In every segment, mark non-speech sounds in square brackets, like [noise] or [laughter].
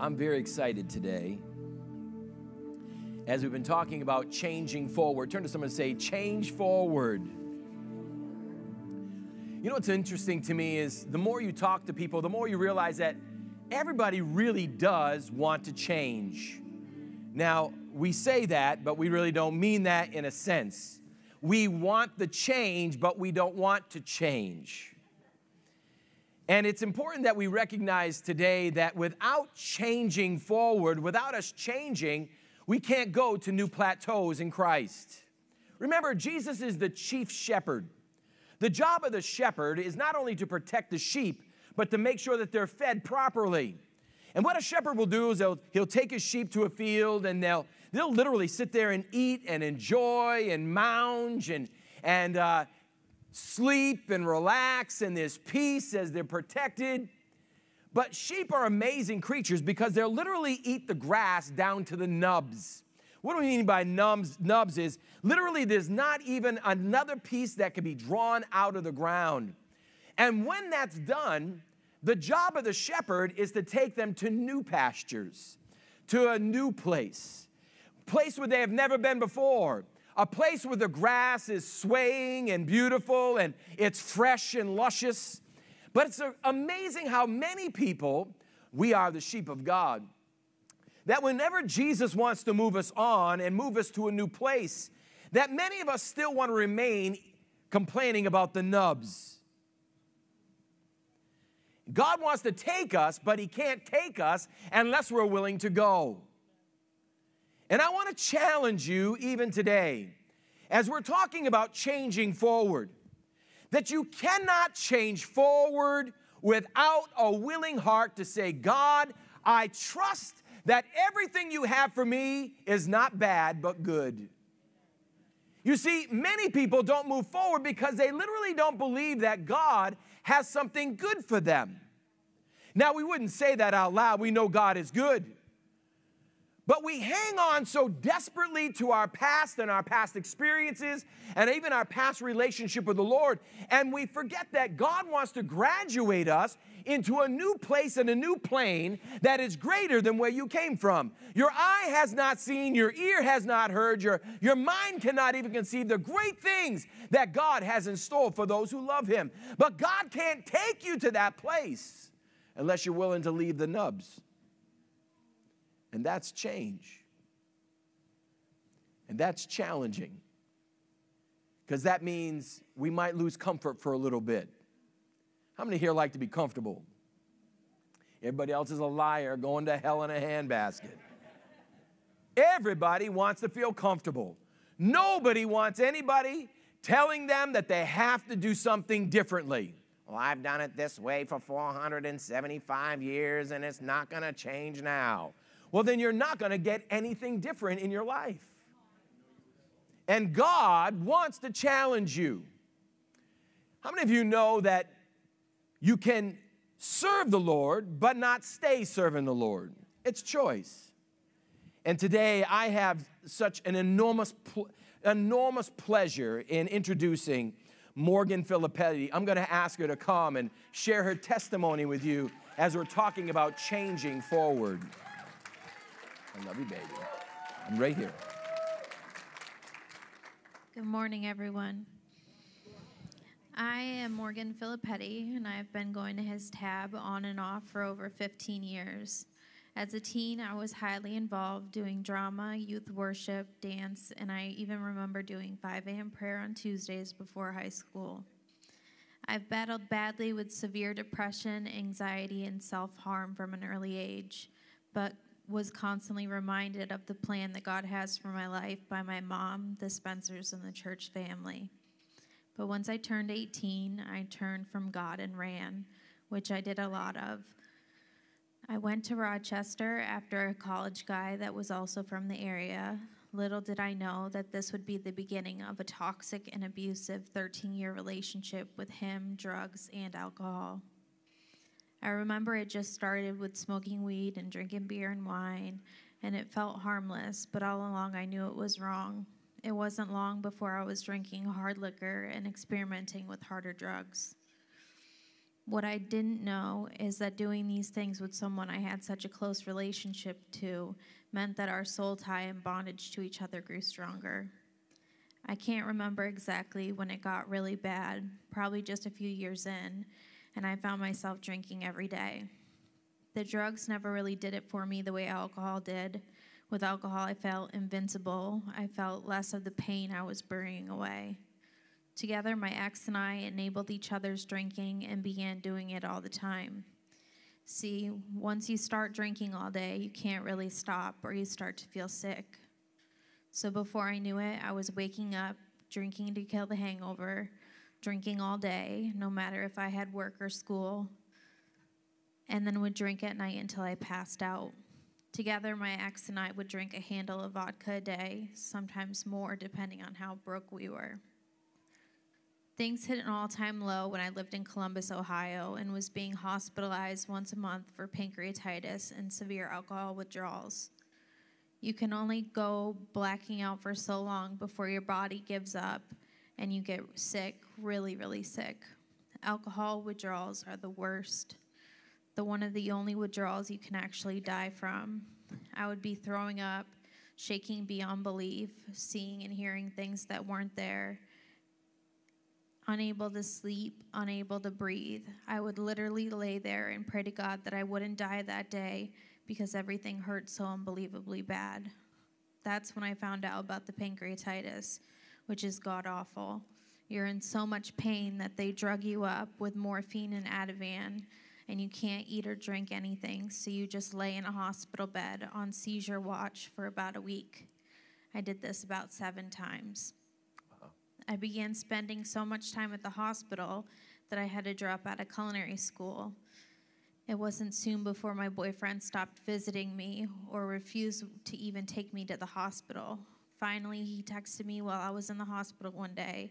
I'm very excited today. As we've been talking about changing forward, turn to someone and say, Change forward. You know what's interesting to me is the more you talk to people, the more you realize that everybody really does want to change. Now, we say that, but we really don't mean that in a sense. We want the change, but we don't want to change. And it's important that we recognize today that without changing forward, without us changing, we can't go to new plateaus in Christ. Remember, Jesus is the chief shepherd. The job of the shepherd is not only to protect the sheep, but to make sure that they're fed properly. And what a shepherd will do is he'll, he'll take his sheep to a field and they'll, they'll literally sit there and eat and enjoy and mounge and, and uh, sleep and relax, and there's peace as they're protected. But sheep are amazing creatures because they'll literally eat the grass down to the nubs. What do we mean by nubs? Nubs is literally there's not even another piece that can be drawn out of the ground. And when that's done, the job of the shepherd is to take them to new pastures, to a new place, place where they have never been before, a place where the grass is swaying and beautiful and it's fresh and luscious. But it's amazing how many people, we are the sheep of God that whenever Jesus wants to move us on and move us to a new place, that many of us still want to remain complaining about the nubs. God wants to take us, but He can't take us unless we're willing to go. And I want to challenge you even today, as we're talking about changing forward, that you cannot change forward without a willing heart to say, God, I trust that everything you have for me is not bad, but good. You see, many people don't move forward because they literally don't believe that God has something good for them. Now, we wouldn't say that out loud. We know God is good. But we hang on so desperately to our past and our past experiences and even our past relationship with the Lord. And we forget that God wants to graduate us into a new place and a new plane that is greater than where you came from. Your eye has not seen, your ear has not heard, your, your mind cannot even conceive the great things that God has in store for those who love Him. But God can't take you to that place unless you're willing to leave the nubs. And that's change. And that's challenging. Because that means we might lose comfort for a little bit. How many here like to be comfortable? Everybody else is a liar going to hell in a handbasket. Everybody wants to feel comfortable. Nobody wants anybody telling them that they have to do something differently. Well, I've done it this way for 475 years and it's not going to change now well, then you're not going to get anything different in your life. And God wants to challenge you. How many of you know that you can serve the Lord, but not stay serving the Lord? It's choice. And today I have such an enormous, enormous pleasure in introducing Morgan Filippetti. I'm going to ask her to come and share her testimony with you as we're talking about changing forward. I love you, baby. I'm right here. Good morning, everyone. I am Morgan Filippetti, and I've been going to his tab on and off for over 15 years. As a teen, I was highly involved doing drama, youth worship, dance, and I even remember doing 5 a.m. prayer on Tuesdays before high school. I've battled badly with severe depression, anxiety, and self harm from an early age, but was constantly reminded of the plan that God has for my life by my mom, the Spencers, and the church family. But once I turned 18, I turned from God and ran, which I did a lot of. I went to Rochester after a college guy that was also from the area. Little did I know that this would be the beginning of a toxic and abusive 13 year relationship with him, drugs, and alcohol. I remember it just started with smoking weed and drinking beer and wine, and it felt harmless, but all along I knew it was wrong. It wasn't long before I was drinking hard liquor and experimenting with harder drugs. What I didn't know is that doing these things with someone I had such a close relationship to meant that our soul tie and bondage to each other grew stronger. I can't remember exactly when it got really bad, probably just a few years in, and I found myself drinking every day. The drugs never really did it for me the way alcohol did. With alcohol, I felt invincible. I felt less of the pain I was burying away. Together, my ex and I enabled each other's drinking and began doing it all the time. See, once you start drinking all day, you can't really stop or you start to feel sick. So before I knew it, I was waking up, drinking to kill the hangover, drinking all day, no matter if I had work or school, and then would drink at night until I passed out. Together, my ex and I would drink a handle of vodka a day, sometimes more, depending on how broke we were. Things hit an all time low when I lived in Columbus, Ohio, and was being hospitalized once a month for pancreatitis and severe alcohol withdrawals. You can only go blacking out for so long before your body gives up and you get sick, really, really sick. Alcohol withdrawals are the worst. The one of the only withdrawals you can actually die from. I would be throwing up, shaking beyond belief, seeing and hearing things that weren't there, unable to sleep, unable to breathe. I would literally lay there and pray to God that I wouldn't die that day because everything hurt so unbelievably bad. That's when I found out about the pancreatitis, which is god awful. You're in so much pain that they drug you up with morphine and Ativan, and you can't eat or drink anything, so you just lay in a hospital bed on seizure watch for about a week. I did this about seven times. I began spending so much time at the hospital that I had to drop out of culinary school. It wasn't soon before my boyfriend stopped visiting me or refused to even take me to the hospital. Finally, he texted me while I was in the hospital one day,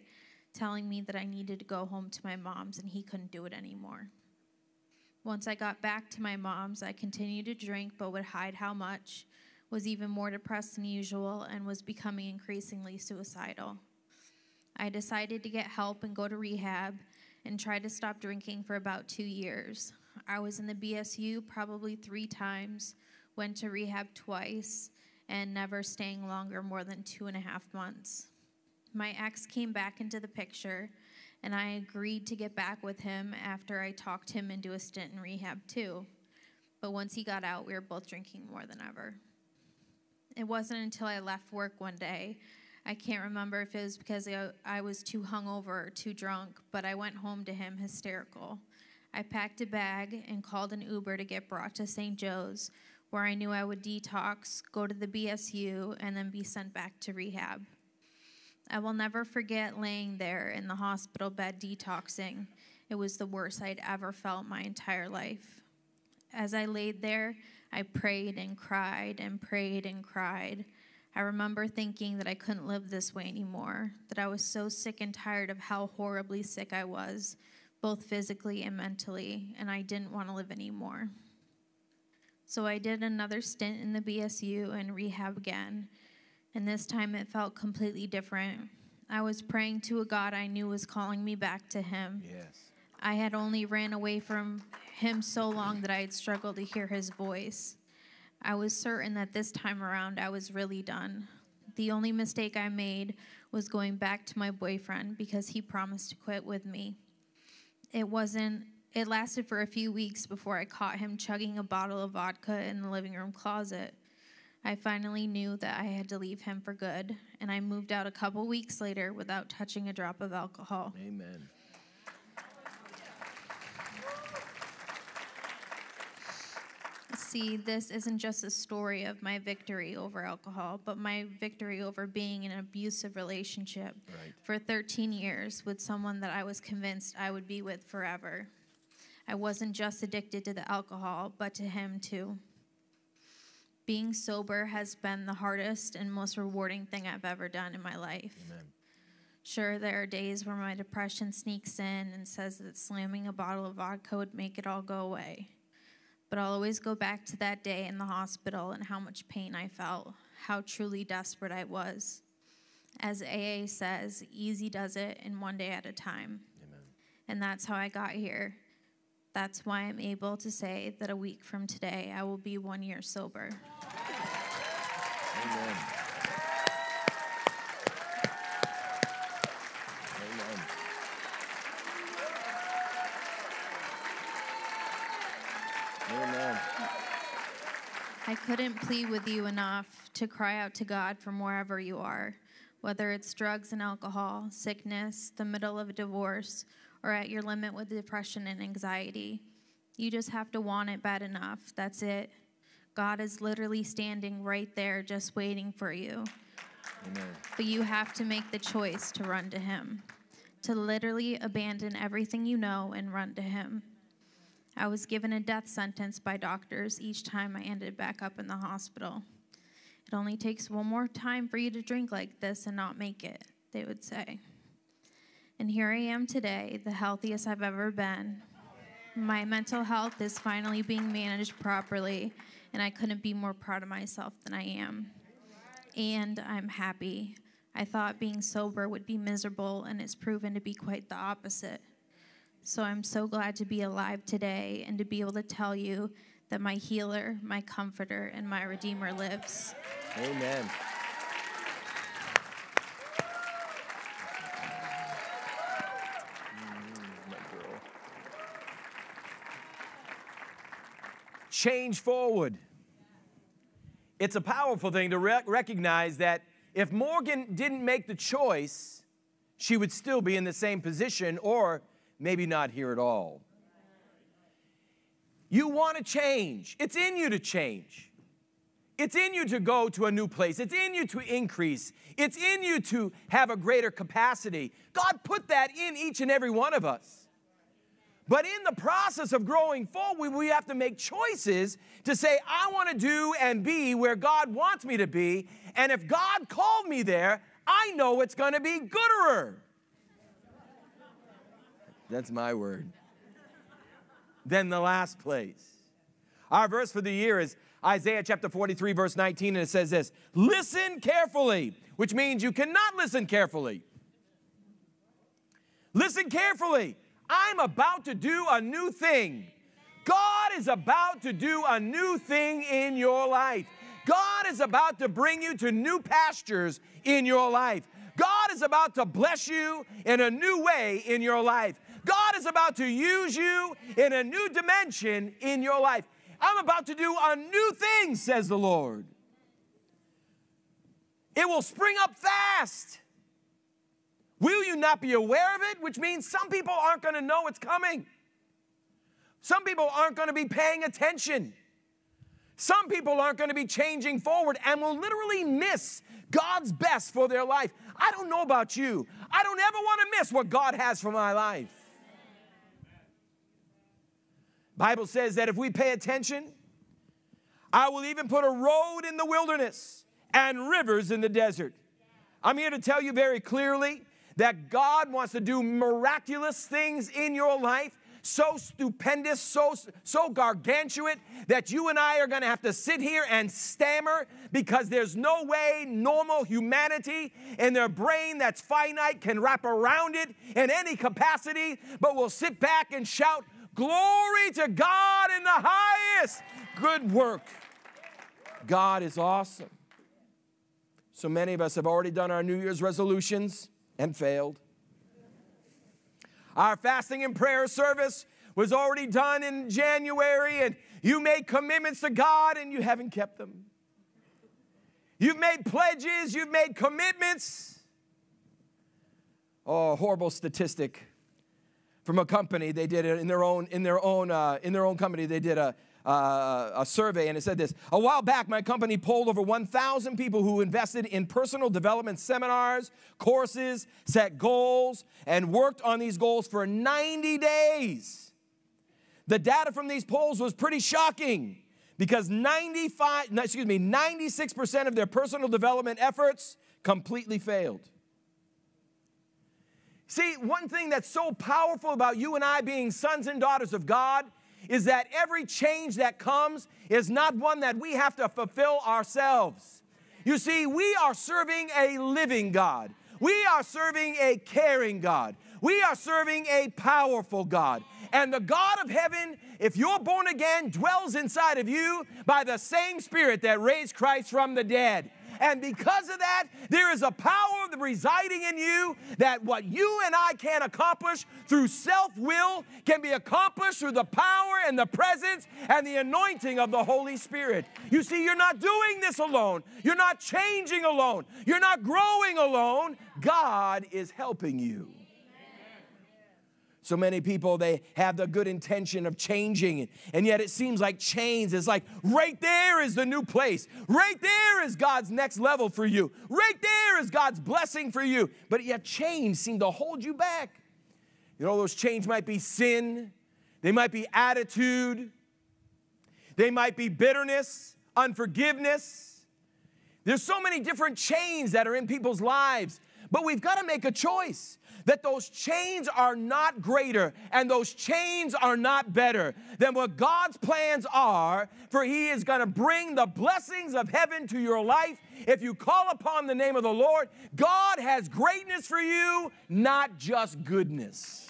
telling me that I needed to go home to my mom's and he couldn't do it anymore. Once I got back to my mom's, I continued to drink but would hide how much, was even more depressed than usual, and was becoming increasingly suicidal. I decided to get help and go to rehab and tried to stop drinking for about two years. I was in the BSU probably three times, went to rehab twice, and never staying longer more than two and a half months. My ex came back into the picture, and I agreed to get back with him after I talked him into a stint in rehab too. But once he got out, we were both drinking more than ever. It wasn't until I left work one day. I can't remember if it was because I was too hungover or too drunk, but I went home to him hysterical. I packed a bag and called an Uber to get brought to St. Joe's, where I knew I would detox, go to the BSU, and then be sent back to rehab. I will never forget laying there in the hospital bed detoxing. It was the worst I'd ever felt my entire life. As I laid there, I prayed and cried and prayed and cried. I remember thinking that I couldn't live this way anymore, that I was so sick and tired of how horribly sick I was, both physically and mentally, and I didn't want to live anymore. So I did another stint in the BSU and rehab again, and this time it felt completely different. I was praying to a God I knew was calling me back to Him. Yes. I had only ran away from Him so long that I had struggled to hear His voice. I was certain that this time around I was really done. The only mistake I made was going back to my boyfriend because he promised to quit with me it wasn't it lasted for a few weeks before I caught him chugging a bottle of vodka in the living room closet. I finally knew that I had to leave him for good, and I moved out a couple weeks later without touching a drop of alcohol. Amen. see, this isn't just a story of my victory over alcohol, but my victory over being in an abusive relationship right. for 13 years with someone that I was convinced I would be with forever. I wasn't just addicted to the alcohol, but to him too. Being sober has been the hardest and most rewarding thing I've ever done in my life. Amen. Sure, there are days where my depression sneaks in and says that slamming a bottle of vodka would make it all go away. But I'll always go back to that day in the hospital and how much pain I felt, how truly desperate I was. As AA says, easy does it and one day at a time. Amen. And that's how I got here. That's why I'm able to say that a week from today, I will be one year sober. Amen. Amen. Amen. I couldn't plead with you enough to cry out to God from wherever you are, whether it's drugs and alcohol, sickness, the middle of a divorce, or at your limit with depression and anxiety. You just have to want it bad enough. That's it. God is literally standing right there just waiting for you. Amen. But you have to make the choice to run to Him, to literally abandon everything you know and run to Him. I was given a death sentence by doctors each time I ended back up in the hospital. It only takes one more time for you to drink like this and not make it, they would say. And here I am today, the healthiest I've ever been. My mental health is finally being managed properly, and I couldn't be more proud of myself than I am. And I'm happy. I thought being sober would be miserable, and it's proven to be quite the opposite. So I'm so glad to be alive today and to be able to tell you that my healer, my comforter, and my redeemer lives. Amen. Change forward. It's a powerful thing to rec- recognize that if Morgan didn't make the choice, she would still be in the same position or maybe not here at all. You want to change, it's in you to change. It's in you to go to a new place. It's in you to increase. It's in you to have a greater capacity. God put that in each and every one of us. But in the process of growing forward, we have to make choices to say, I want to do and be where God wants me to be. And if God called me there, I know it's going to be gooder. That's my word. Than the last place. Our verse for the year is Isaiah chapter 43, verse 19, and it says this Listen carefully, which means you cannot listen carefully. Listen carefully. I'm about to do a new thing. God is about to do a new thing in your life. God is about to bring you to new pastures in your life. God is about to bless you in a new way in your life. God is about to use you in a new dimension in your life. I'm about to do a new thing, says the Lord. It will spring up fast. Will you not be aware of it? Which means some people aren't going to know it's coming. Some people aren't going to be paying attention. Some people aren't going to be changing forward and will literally miss God's best for their life. I don't know about you. I don't ever want to miss what God has for my life. Bible says that if we pay attention, I will even put a road in the wilderness and rivers in the desert. I'm here to tell you very clearly that God wants to do miraculous things in your life, so stupendous, so, so gargantuan, that you and I are going to have to sit here and stammer because there's no way normal humanity in their brain that's finite can wrap around it in any capacity, but we'll sit back and shout, Glory to God in the highest. Good work. God is awesome. So many of us have already done our New Year's resolutions and failed. Our fasting and prayer service was already done in January, and you made commitments to God and you haven't kept them. You've made pledges, you've made commitments. Oh, horrible statistic from a company. They did it in their own in their own uh, in their own company. They did a uh, a survey and it said this a while back my company polled over 1000 people who invested in personal development seminars courses set goals and worked on these goals for 90 days. The data from these polls was pretty shocking because 95 excuse me 96% of their personal development efforts completely failed. See, one thing that's so powerful about you and I being sons and daughters of God is that every change that comes is not one that we have to fulfill ourselves. You see, we are serving a living God. We are serving a caring God. We are serving a powerful God. And the God of heaven, if you're born again, dwells inside of you by the same Spirit that raised Christ from the dead. And because of that, there is a power residing in you that what you and I can accomplish through self will can be accomplished through the power and the presence and the anointing of the Holy Spirit. You see, you're not doing this alone, you're not changing alone, you're not growing alone. God is helping you. So many people, they have the good intention of changing, and yet it seems like change is like right there is the new place. Right there is God's next level for you. Right there is God's blessing for you. But yet change seem to hold you back. You know, those change might be sin, they might be attitude, they might be bitterness, unforgiveness. There's so many different chains that are in people's lives, but we've got to make a choice that those chains are not greater and those chains are not better than what God's plans are, for He is going to bring the blessings of heaven to your life if you call upon the name of the Lord. God has greatness for you, not just goodness.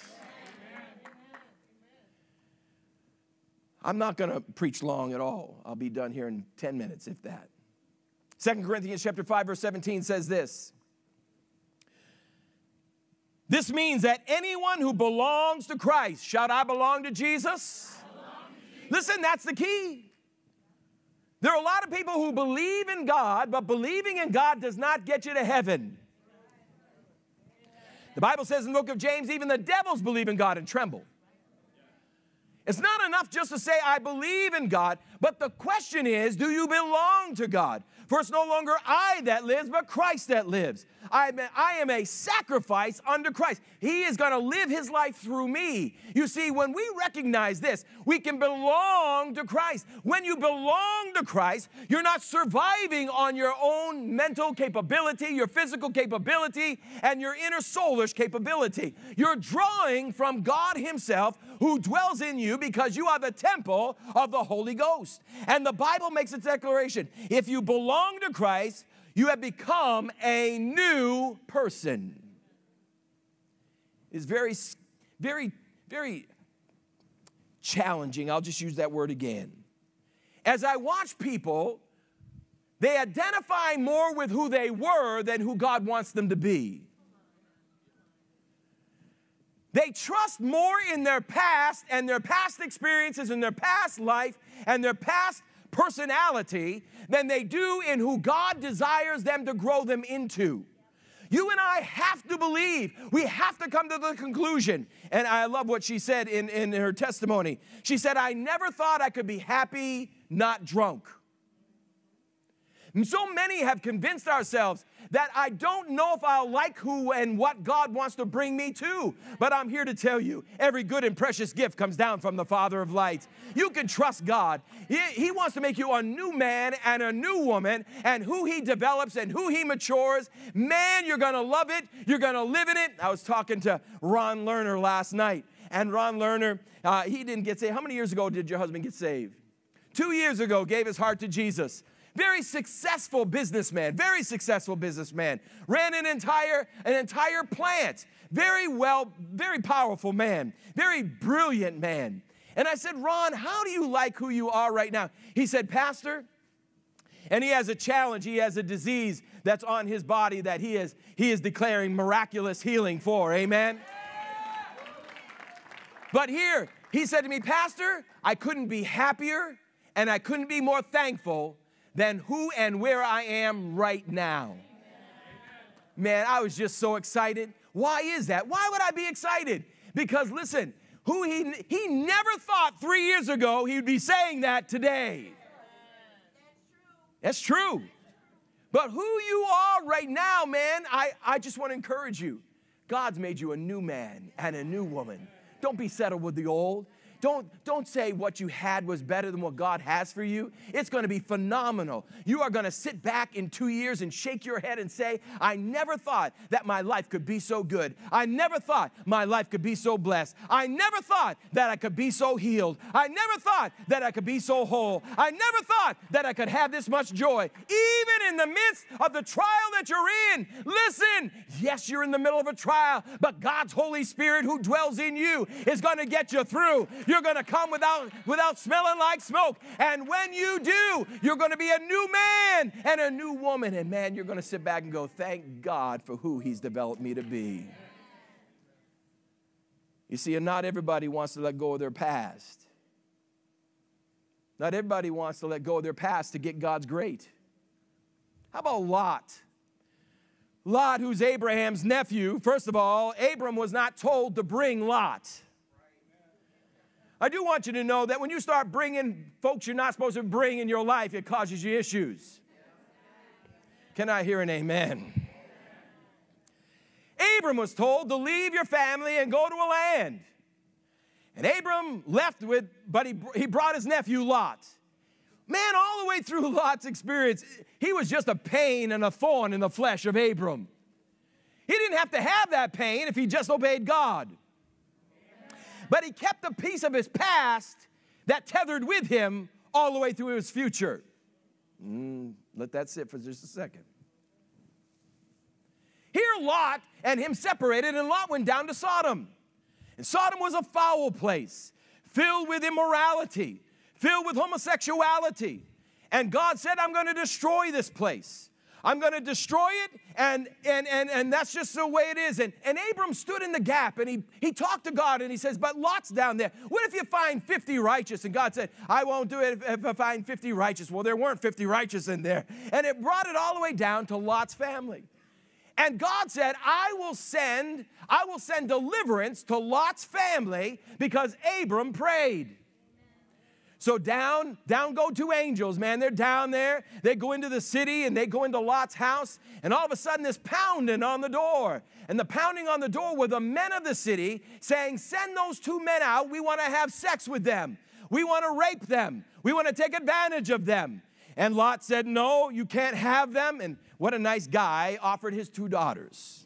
I'm not going to preach long at all. I'll be done here in 10 minutes, if that. Second Corinthians chapter 5 verse 17 says this. This means that anyone who belongs to Christ, shout, I belong to Jesus. Belong to Jesus. Listen, that's the key. There are a lot of people who believe in God, but believing in God does not get you to heaven. The Bible says in the book of James, even the devils believe in God and tremble. It's not enough just to say, I believe in God, but the question is, do you belong to God? For it's no longer I that lives, but Christ that lives. I am, a, sacrifice unto Christ. He is going to live his life through me. You see, when we recognize this, we can belong to Christ. When you belong to Christ, you're not surviving on your own mental capability, your physical capability, and your inner soulish capability. You're drawing from God Himself who dwells in you because you are the temple of the Holy Ghost. And the Bible makes a declaration if you belong to Christ, you have become a new person. It's very, very, very challenging. I'll just use that word again. As I watch people, they identify more with who they were than who God wants them to be. They trust more in their past and their past experiences and their past life and their past personality than they do in who God desires them to grow them into. You and I have to believe. We have to come to the conclusion. And I love what she said in, in her testimony. She said, I never thought I could be happy, not drunk. So many have convinced ourselves that I don't know if I'll like who and what God wants to bring me to. But I'm here to tell you every good and precious gift comes down from the Father of lights. You can trust God. He, he wants to make you a new man and a new woman, and who He develops and who He matures. Man, you're gonna love it, you're gonna live in it. I was talking to Ron Lerner last night, and Ron Lerner, uh, he didn't get saved. How many years ago did your husband get saved? Two years ago, gave his heart to Jesus. Very successful businessman, very successful businessman. Ran an entire, an entire plant. Very well, very powerful man, very brilliant man. And I said, Ron, how do you like who you are right now? He said, Pastor, and he has a challenge, he has a disease that's on his body that he is, he is declaring miraculous healing for. Amen? But here, he said to me, Pastor, I couldn't be happier and I couldn't be more thankful than who and where I am right now. Man, I was just so excited. Why is that? Why would I be excited? Because listen, who he he never thought 3 years ago he would be saying that today. That's true. But who you are right now, man, I, I just want to encourage you. God's made you a new man and a new woman. Don't be settled with the old. Don't, don't say what you had was better than what God has for you. It's going to be phenomenal. You are going to sit back in two years and shake your head and say, I never thought that my life could be so good. I never thought my life could be so blessed. I never thought that I could be so healed. I never thought that I could be so whole. I never thought that I could have this much joy. Even in the midst of the trial that you're in, listen, yes, you're in the middle of a trial, but God's Holy Spirit who dwells in you is going to get you through. You're going to come without, without smelling like smoke. And when you do, you're going to be a new man and a new woman. And man, you're going to sit back and go, thank God for who He's developed me to be. You see, and not everybody wants to let go of their past. Not everybody wants to let go of their past to get God's great. How about Lot? Lot, who's Abraham's nephew, first of all, Abram was not told to bring Lot. I do want you to know that when you start bringing folks you're not supposed to bring in your life, it causes you issues. Can I hear an amen? Abram was told to leave your family and go to a land. And Abram left with, but he, he brought his nephew Lot. Man, all the way through [laughs] Lot's experience, he was just a pain and a thorn in the flesh of Abram. He didn't have to have that pain if he just obeyed God. But he kept a piece of his past that tethered with him all the way through his future. Mm, let that sit for just a second. Here, Lot and him separated, and Lot went down to Sodom. And Sodom was a foul place, filled with immorality, filled with homosexuality. And God said, I'm going to destroy this place. I'm going to destroy it, and, and, and, and that's just the way it is. And, and Abram stood in the gap and he, he talked to God and he says, But Lot's down there. What if you find 50 righteous? And God said, I won't do it if, if I find 50 righteous. Well, there weren't 50 righteous in there. And it brought it all the way down to Lot's family. And God said, I will send, I will send deliverance to Lot's family because Abram prayed. So down, down go two angels, man. They're down there. They go into the city and they go into Lot's house, and all of a sudden there's pounding on the door. And the pounding on the door were the men of the city saying, Send those two men out. We want to have sex with them. We want to rape them. We want to take advantage of them. And Lot said, No, you can't have them. And what a nice guy offered his two daughters.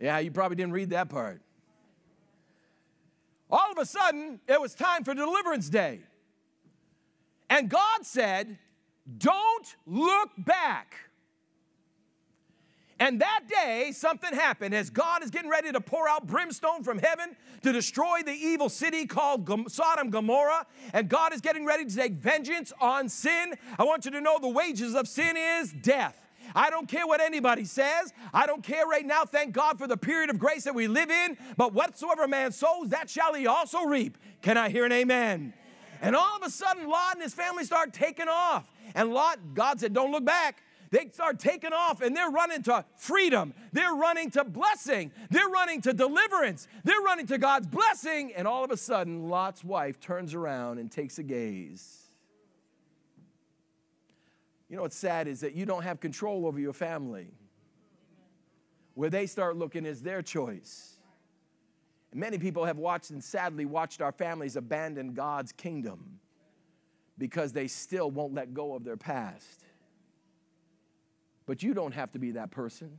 Yeah, you probably didn't read that part. Of a sudden, it was time for Deliverance Day. And God said, Don't look back. And that day, something happened as God is getting ready to pour out brimstone from heaven to destroy the evil city called Sodom Gomorrah. And God is getting ready to take vengeance on sin. I want you to know the wages of sin is death. I don't care what anybody says. I don't care right now. Thank God for the period of grace that we live in. But whatsoever man sows, that shall he also reap. Can I hear an amen? And all of a sudden, Lot and his family start taking off. And Lot, God said, Don't look back. They start taking off and they're running to freedom. They're running to blessing. They're running to deliverance. They're running to God's blessing. And all of a sudden, Lot's wife turns around and takes a gaze. You know what's sad is that you don't have control over your family. Where they start looking is their choice. And many people have watched and sadly watched our families abandon God's kingdom because they still won't let go of their past. But you don't have to be that person.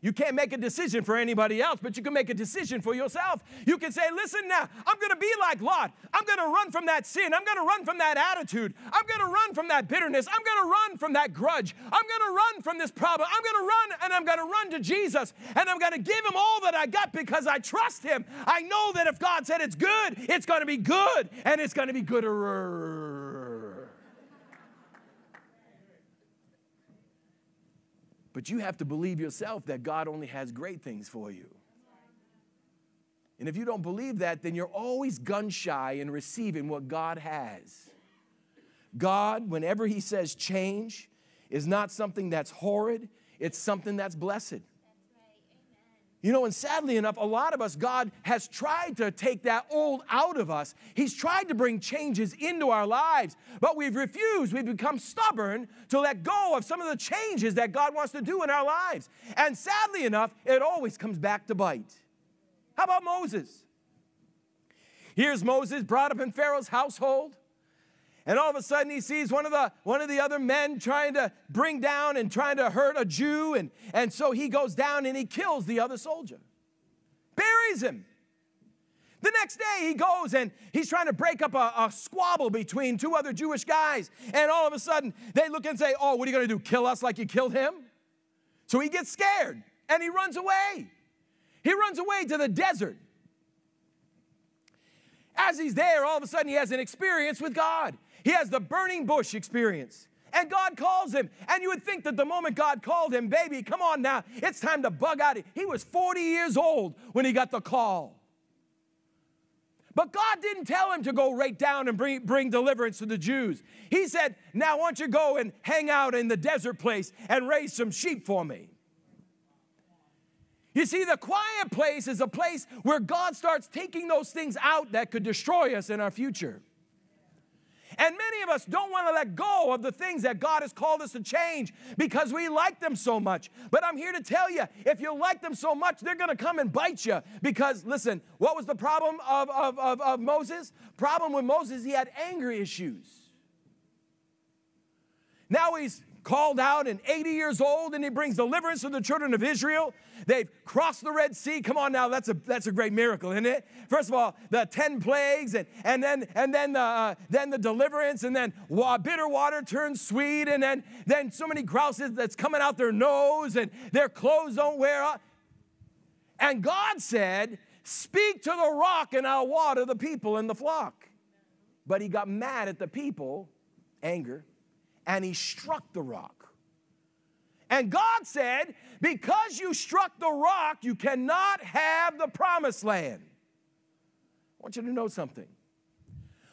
You can't make a decision for anybody else, but you can make a decision for yourself. You can say, listen now, I'm gonna be like Lot. I'm gonna run from that sin. I'm gonna run from that attitude. I'm gonna run from that bitterness. I'm gonna run from that grudge. I'm gonna run from this problem. I'm gonna run and I'm gonna run to Jesus and I'm gonna give him all that I got because I trust him. I know that if God said it's good, it's gonna be good and it's gonna be gooder. But you have to believe yourself that God only has great things for you. And if you don't believe that, then you're always gun shy in receiving what God has. God, whenever He says change, is not something that's horrid, it's something that's blessed. You know, and sadly enough, a lot of us, God has tried to take that old out of us. He's tried to bring changes into our lives, but we've refused. We've become stubborn to let go of some of the changes that God wants to do in our lives. And sadly enough, it always comes back to bite. How about Moses? Here's Moses brought up in Pharaoh's household. And all of a sudden he sees one of the one of the other men trying to bring down and trying to hurt a Jew. And, and so he goes down and he kills the other soldier. Buries him. The next day, he goes and he's trying to break up a, a, squabble between two other Jewish guys. And all of a sudden, they look and say, Oh, what are you going to do? Kill us like you killed him? So he gets scared and he runs away. He runs away to the desert. As he's there, all of a sudden, he has an experience with God. He has the burning bush experience. And God calls him. And you would think that the moment God called him, baby, come on now, it's time to bug out. He was 40 years old when he got the call. But God didn't tell him to go right down and bring, bring deliverance to the Jews. He said, Now, why don't you go and hang out in the desert place and raise some sheep for me? You see, the quiet place is a place where God starts taking those things out that could destroy us in our future. And many of us don't want to let go of the things that God has called us to change because we like them so much. But I'm here to tell you if you like them so much, they're going to come and bite you. Because, listen, what was the problem of, of, of, of Moses? Problem with Moses, he had anger issues. Now he's called out and 80 years old and he brings deliverance to the children of Israel. They've crossed the Red Sea. Come on now, that's a, that's a great miracle, isn't it? First of all, the 10 plagues and, and then, and then, the, uh, then the deliverance and then bitter water turns sweet and then, then so many grouses that's coming out their nose and their clothes don't wear out. And God said, speak to the rock and I'll water the people in the flock. But he got mad at the people, anger, and he struck the rock. And God said, Because you struck the rock, you cannot have the promised land. I want you to know something.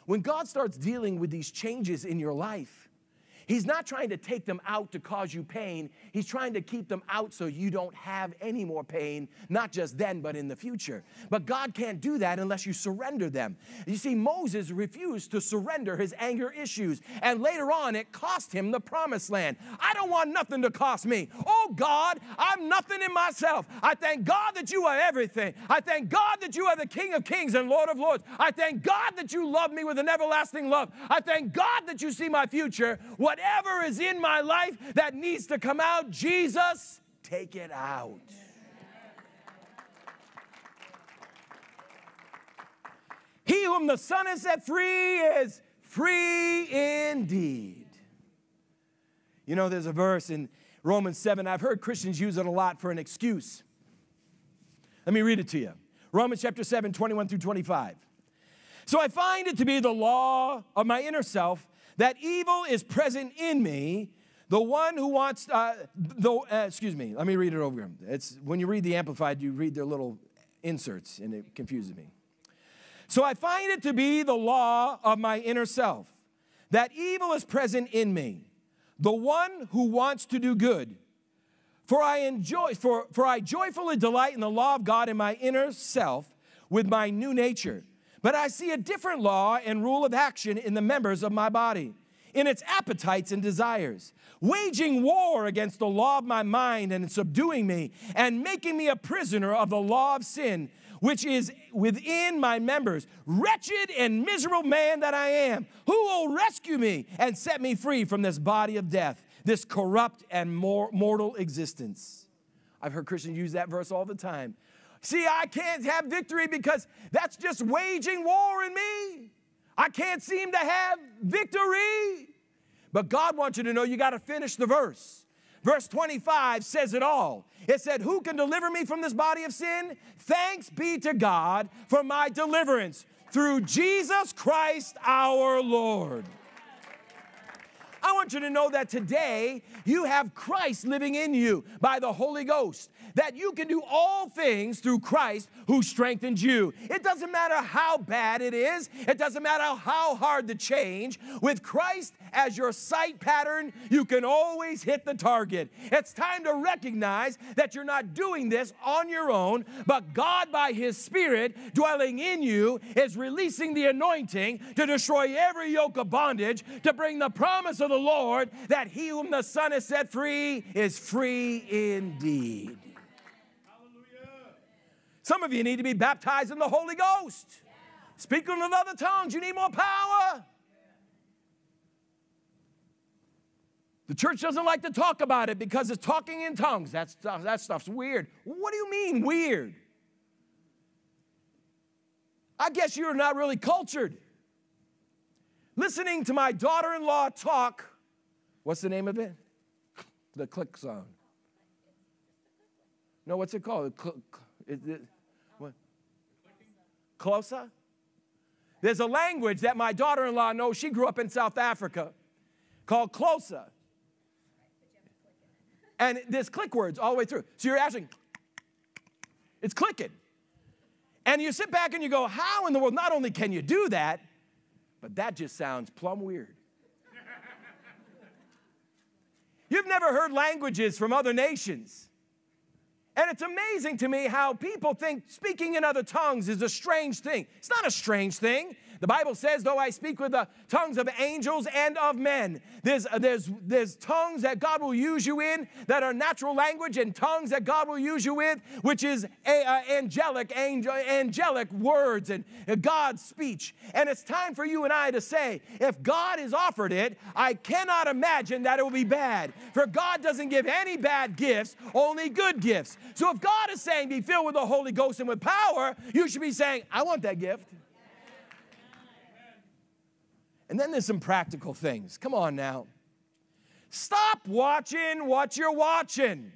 When God starts dealing with these changes in your life, He's not trying to take them out to cause you pain. He's trying to keep them out so you don't have any more pain, not just then, but in the future. But God can't do that unless you surrender them. You see, Moses refused to surrender his anger issues, and later on, it cost him the promised land. I don't want nothing to cost me. Oh God, I'm nothing in myself. I thank God that you are everything. I thank God that you are the King of kings and Lord of lords. I thank God that you love me with an everlasting love. I thank God that you see my future. What whatever is in my life that needs to come out, Jesus, take it out. He whom the Son has set free is free indeed. You know, there's a verse in Romans 7. I've heard Christians use it a lot for an excuse. Let me read it to you. Romans chapter 7, 21 through 25. So I find it to be the law of my inner self that evil is present in me, the one who wants, uh, the, uh, excuse me, let me read it over. It's when you read the Amplified, you read their little inserts, and it confuses me. So I find it to be the law of my inner self that evil is present in me, the one who wants to do good. For I enjoy, for, for I joyfully delight in the law of God in my inner self with my new nature but I see a different law and rule of action in the members of my body, in its appetites and desires, waging war against the law of my mind and subduing me, and making me a prisoner of the law of sin, which is within my members. Wretched and miserable man that I am, who will rescue me and set me free from this body of death, this corrupt and mortal existence? I've heard Christians use that verse all the time. See, I can't have victory because that's just waging war in me. I can't seem to have victory. But God wants you to know you got to finish the verse. Verse 25 says it all. It said, Who can deliver me from this body of sin? Thanks be to God for my deliverance through Jesus Christ our Lord. I want you to know that today you have Christ living in you by the Holy Ghost that you can do all things through Christ who strengthens you. It doesn't matter how bad it is, it doesn't matter how hard the change. With Christ as your sight pattern, you can always hit the target. It's time to recognize that you're not doing this on your own, but God, by His Spirit dwelling in you, is releasing the anointing to destroy every yoke of bondage, to bring the promise of the Lord that He whom the Son has set free is free indeed. Some of you need to be baptized in the Holy Ghost. Yeah. Speaking in other tongues, you need more power. The church doesn't like to talk about it because it's talking in tongues. That, stuff, uh, that stuff's weird. What do you mean, weird? I guess you're not really cultured. Listening to my daughter in law talk, what's the name of it? The click zone. No, what's it called? It, what? Xhosa? There's a language that my daughter in law knows. She grew up in South Africa called Xhosa. And there's click words all the way through. So you're asking, it's clicking. And you sit back and you go, how in the world? Not only can you do that, but that just sounds plumb weird. You've never heard languages from other nations. And it's amazing to me how people think speaking in other tongues is a strange thing. It's not a strange thing. The Bible says, though I speak with the tongues of angels and of men, there's, uh, there's, there's tongues that God will use you in that are natural language, and tongues that God will use you with, which is a, uh, angelic, angel, angelic words and uh, God's speech. And it's time for you and I to say, if God has offered it, I cannot imagine that it will be bad. For God doesn't give any bad gifts, only good gifts. So if God is saying, be filled with the Holy Ghost and with power, you should be saying, I want that gift. And then there's some practical things. Come on now. Stop watching what you're watching.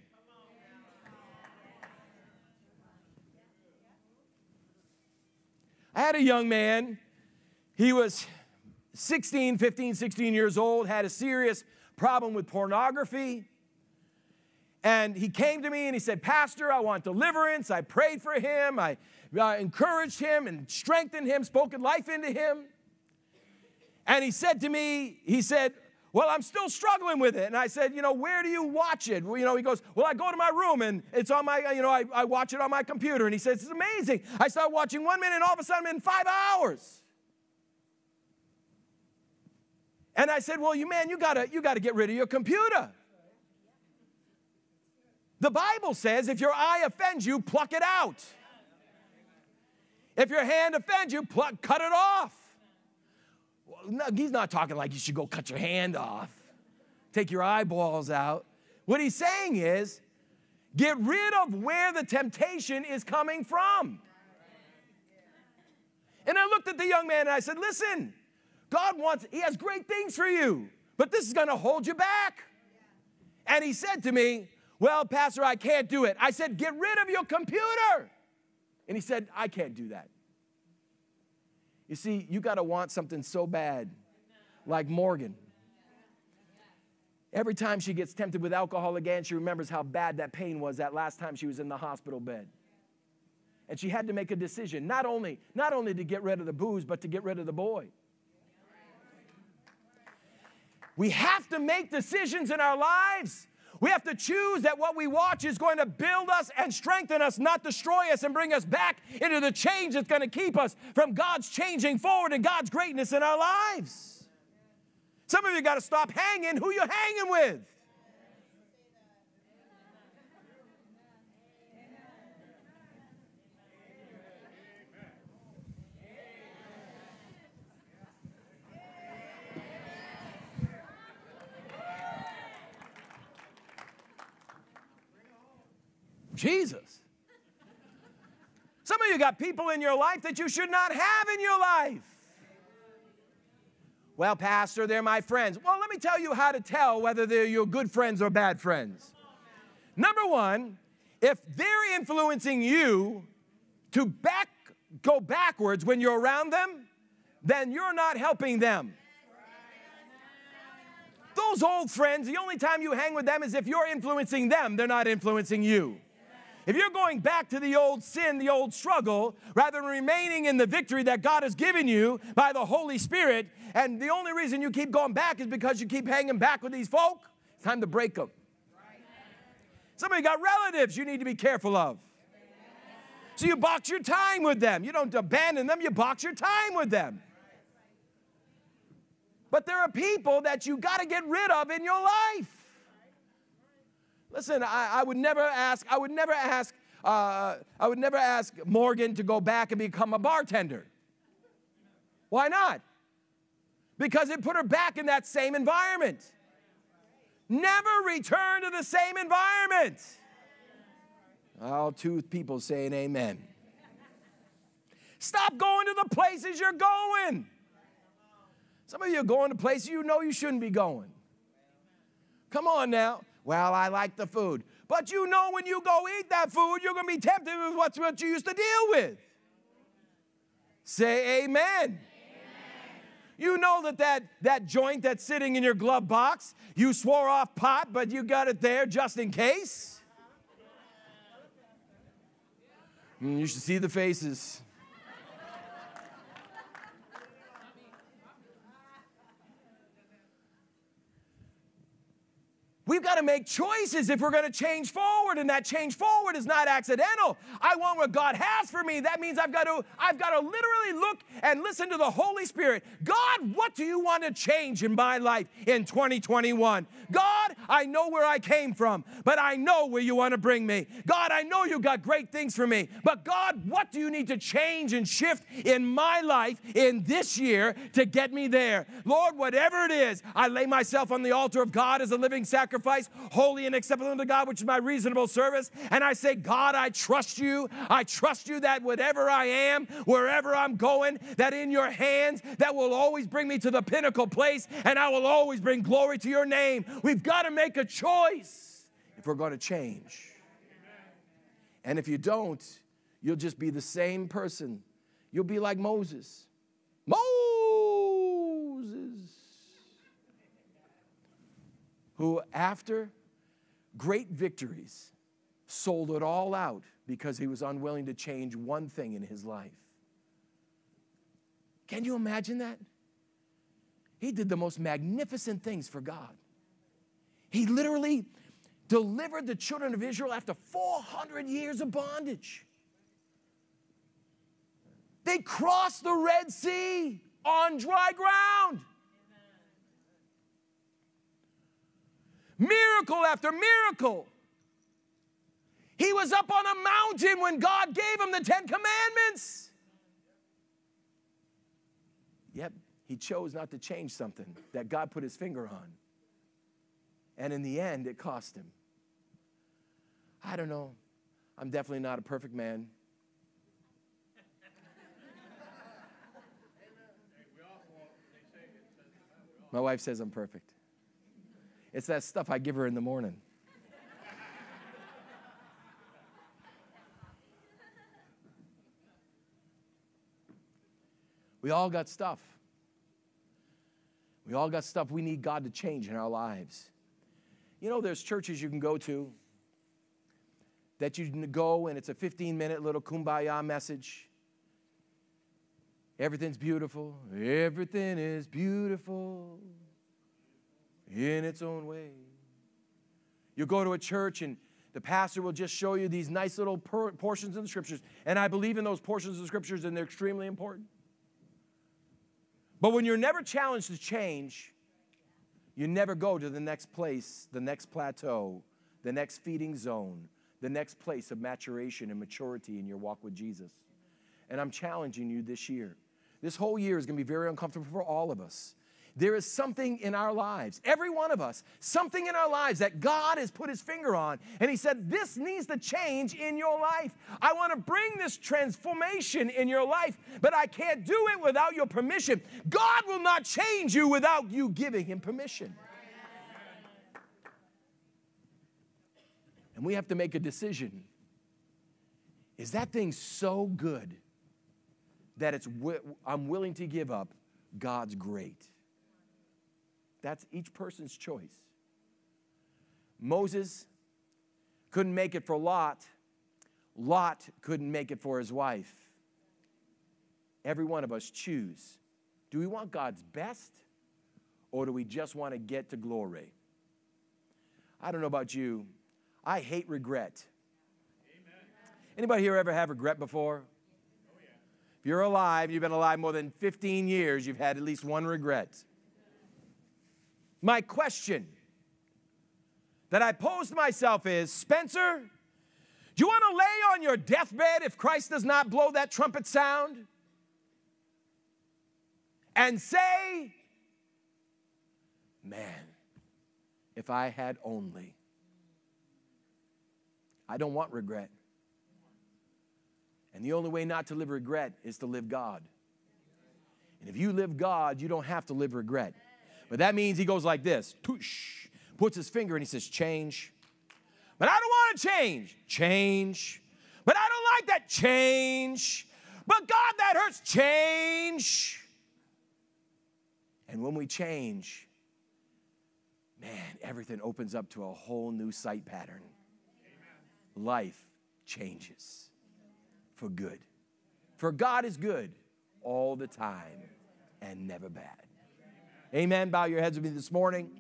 I had a young man, he was 16, 15, 16 years old, had a serious problem with pornography. And he came to me and he said, Pastor, I want deliverance. I prayed for him. I encouraged him and strengthened him, spoken life into him. And he said to me, he said, well, I'm still struggling with it. And I said, you know, where do you watch it? Well, you know, he goes, well, I go to my room and it's on my, you know, I, I watch it on my computer. And he says, it's amazing. I start watching one minute and all of a sudden I'm in five hours. And I said, well, you man, you gotta, you gotta get rid of your computer. The Bible says if your eye offends you, pluck it out. If your hand offends you, pluck, cut it off no, he's not talking like you should go cut your hand off, take your eyeballs out. What he's saying is, get rid of where the temptation is coming from. And I looked at the young man and I said, Listen, God wants, He has great things for you, but this is gonna hold you back. And he said to me, Well, Pastor, I can't do it. I said, Get rid of your computer. And he said, I can't do that. You see, you got to want something so bad, like Morgan. Every time she gets tempted with alcohol again, she remembers how bad that pain was that last time she was in the hospital bed. And she had to make a decision, not only, not only to get rid of the booze, but to get rid of the boy. We have to make decisions in our lives we have to choose that what we watch is going to build us and strengthen us, not destroy us and bring us back into the change that's going to keep us from God's changing forward and God's greatness in our lives. Some of you got to stop hanging who you're hanging with. Jesus. Some of you got people in your life that you should not have in your life. Well, Pastor, they're my friends. Well, let me tell you how to tell whether they're your good friends or bad friends. Number one, if they're influencing you to back, go backwards when you're around them, then you're not helping them. Those old friends, the only time you hang with them is if you're influencing them, they're not influencing you. If you're going back to the old sin, the old struggle, rather than remaining in the victory that God has given you by the Holy Spirit, and the only reason you keep going back is because you keep hanging back with these folk, it's time to break them. Some of you got relatives you need to be careful of. So you box your time with them. You don't abandon them, you box your time with them. But there are people that you got to get rid of in your life. Listen, I, I would never ask, I would never ask, uh, I would never ask Morgan to go back and become a bartender. Why not? Because it put her back in that same environment. Never return to the same environment. All two people saying amen. Stop going to the places you're going. Some of you are going to places you know you shouldn't be going. Come on now. Well, I like the food. But you know when you go eat that food, you're going to be tempted with what's what you used to deal with. Say amen. amen. You know that, that that joint that's sitting in your glove box, you swore off pot, but you got it there just in case. Mm, you should see the faces. We've got to make choices if we're going to change forward, and that change forward is not accidental. I want what God has for me. That means I've got to, I've got to literally look and listen to the Holy Spirit. God, what do you want to change in my life in 2021? God, I know where I came from, but I know where you want to bring me. God, I know you've got great things for me, but God, what do you need to change and shift in my life in this year to get me there? Lord, whatever it is, I lay myself on the altar of God as a living sacrifice sacrifice, holy and acceptable unto God, which is my reasonable service. And I say, God, I trust you. I trust you that whatever I am, wherever I'm going, that in your hands, that will always bring me to the pinnacle place, and I will always bring glory to your name. We've got to make a choice if we're going to change. And if you don't, you'll just be the same person. You'll be like Moses. Moses who, after great victories, sold it all out because he was unwilling to change one thing in his life. Can you imagine that? He did the most magnificent things for God. He literally delivered the children of Israel after 400 years of bondage. They crossed the Red Sea on dry ground. Miracle after miracle. He was up on a mountain when God gave him the Ten Commandments. Yep, he chose not to change something that God put his finger on. And in the end, it cost him. I don't know. I'm definitely not a perfect man. My wife says I'm perfect. It's that stuff I give her in the morning. We all got stuff. We all got stuff we need God to change in our lives. You know, there's churches you can go to that you can go and it's a 15 minute little kumbaya message. Everything's beautiful. Everything is beautiful in its own way. You go to a church and the pastor will just show you these nice little portions of the scriptures. And I believe in those portions of the scriptures and they're extremely important. But when you're never challenged to change, you never go to the next place, the next plateau, the next feeding zone, the next place of maturation and maturity in your walk with Jesus. And I'm challenging you this year. This whole year is going to be very uncomfortable for all of us. There is something in our lives, every one of us, something in our lives that God has put his finger on. And he said, This needs to change in your life. I want to bring this transformation in your life, but I can't do it without your permission. God will not change you without you giving him permission. And we have to make a decision. Is that thing so good that it's I'm willing to give up God's great? That's each person's choice. Moses couldn't make it for Lot. Lot couldn't make it for his wife. Every one of us choose. Do we want God's best or do we just want to get to glory? I don't know about you. I hate regret. Amen. Anybody here ever have regret before? Oh, yeah. If you're alive, you've been alive more than 15 years, you've had at least one regret. My question that I posed myself is Spencer, do you want to lay on your deathbed if Christ does not blow that trumpet sound? And say, man, if I had only. I don't want regret. And the only way not to live regret is to live God. And if you live God, you don't have to live regret. But that means he goes like this, tush, puts his finger and he says, change. But I don't want to change. Change. But I don't like that change. But God, that hurts. Change. And when we change, man, everything opens up to a whole new sight pattern. Life changes for good. For God is good all the time and never bad. Amen. Bow your heads with me this morning.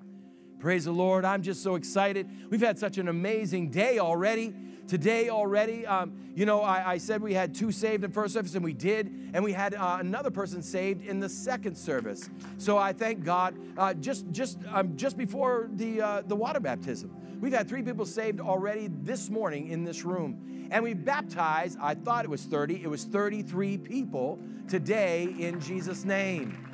Praise the Lord. I'm just so excited. We've had such an amazing day already. Today already, um, you know, I, I, said we had two saved in first service, and we did, and we had uh, another person saved in the second service. So I thank God. Uh, just, just, um, just before the uh, the water baptism, we've had three people saved already this morning in this room, and we baptized. I thought it was 30. It was 33 people today in Jesus' name.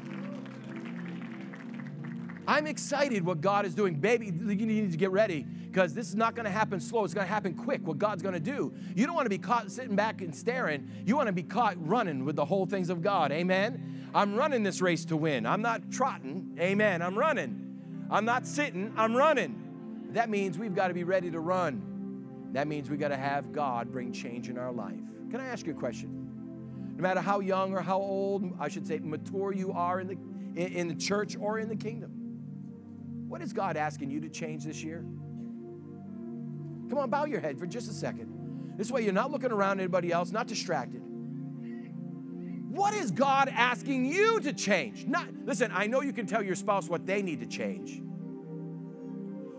I'm excited what God is doing. Baby, you need to get ready because this is not going to happen slow. It's going to happen quick, what God's going to do. You don't want to be caught sitting back and staring. You want to be caught running with the whole things of God. Amen. I'm running this race to win. I'm not trotting. Amen. I'm running. I'm not sitting. I'm running. That means we've got to be ready to run. That means we've got to have God bring change in our life. Can I ask you a question? No matter how young or how old, I should say, mature you are in the, in the church or in the kingdom, what is God asking you to change this year? Come on, bow your head for just a second. This way you're not looking around anybody else, not distracted. What is God asking you to change? Not listen, I know you can tell your spouse what they need to change.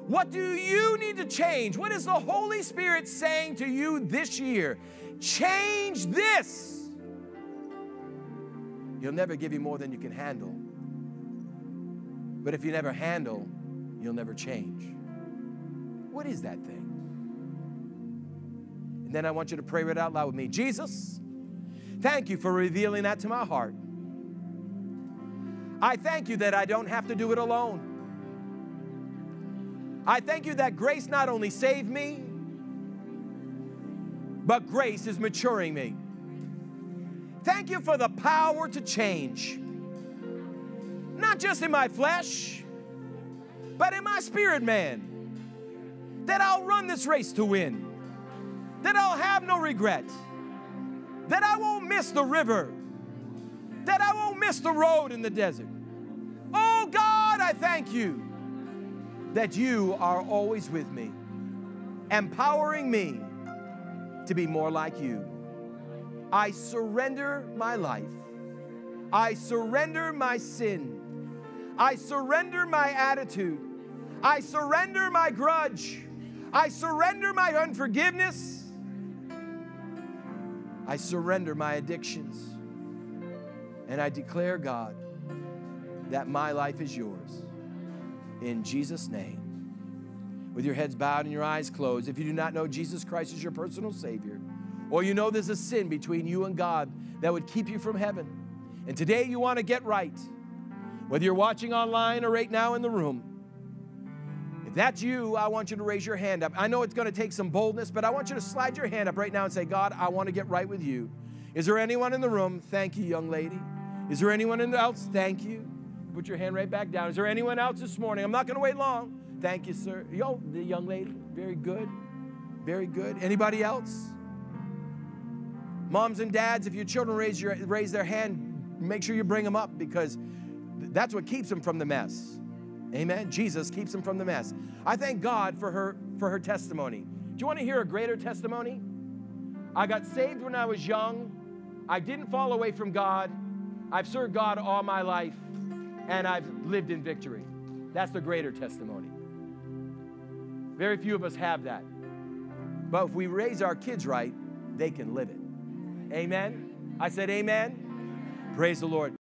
What do you need to change? What is the Holy Spirit saying to you this year? Change this. He'll never give you more than you can handle. But if you never handle, you'll never change. What is that thing? And then I want you to pray it out loud with me. Jesus, thank you for revealing that to my heart. I thank you that I don't have to do it alone. I thank you that grace not only saved me, but grace is maturing me. Thank you for the power to change, not just in my flesh but in my spirit man, that I'll run this race to win, that I'll have no regret, that I won't miss the river, that I won't miss the road in the desert. Oh God, I thank you that you are always with me, empowering me to be more like you. I surrender my life. I surrender my sin. I surrender my attitude. I surrender my grudge. I surrender my unforgiveness. I surrender my addictions. And I declare, God, that my life is yours. In Jesus' name. With your heads bowed and your eyes closed, if you do not know Jesus Christ as your personal Savior, or you know there's a sin between you and God that would keep you from heaven, and today you want to get right, whether you're watching online or right now in the room, that's you, I want you to raise your hand up. I know it's going to take some boldness, but I want you to slide your hand up right now and say, God, I want to get right with you. Is there anyone in the room? Thank you, young lady. Is there anyone else? Thank you. Put your hand right back down. Is there anyone else this morning? I'm not going to wait long. Thank you, sir. Yo, the young lady. Very good. Very good. Anybody else? Moms and dads, if your children raise, your, raise their hand, make sure you bring them up because that's what keeps them from the mess. Amen. Jesus keeps them from the mess. I thank God for her for her testimony. Do you want to hear a greater testimony? I got saved when I was young. I didn't fall away from God. I've served God all my life and I've lived in victory. That's the greater testimony. Very few of us have that. But if we raise our kids right, they can live it. Amen. I said amen. Praise the Lord.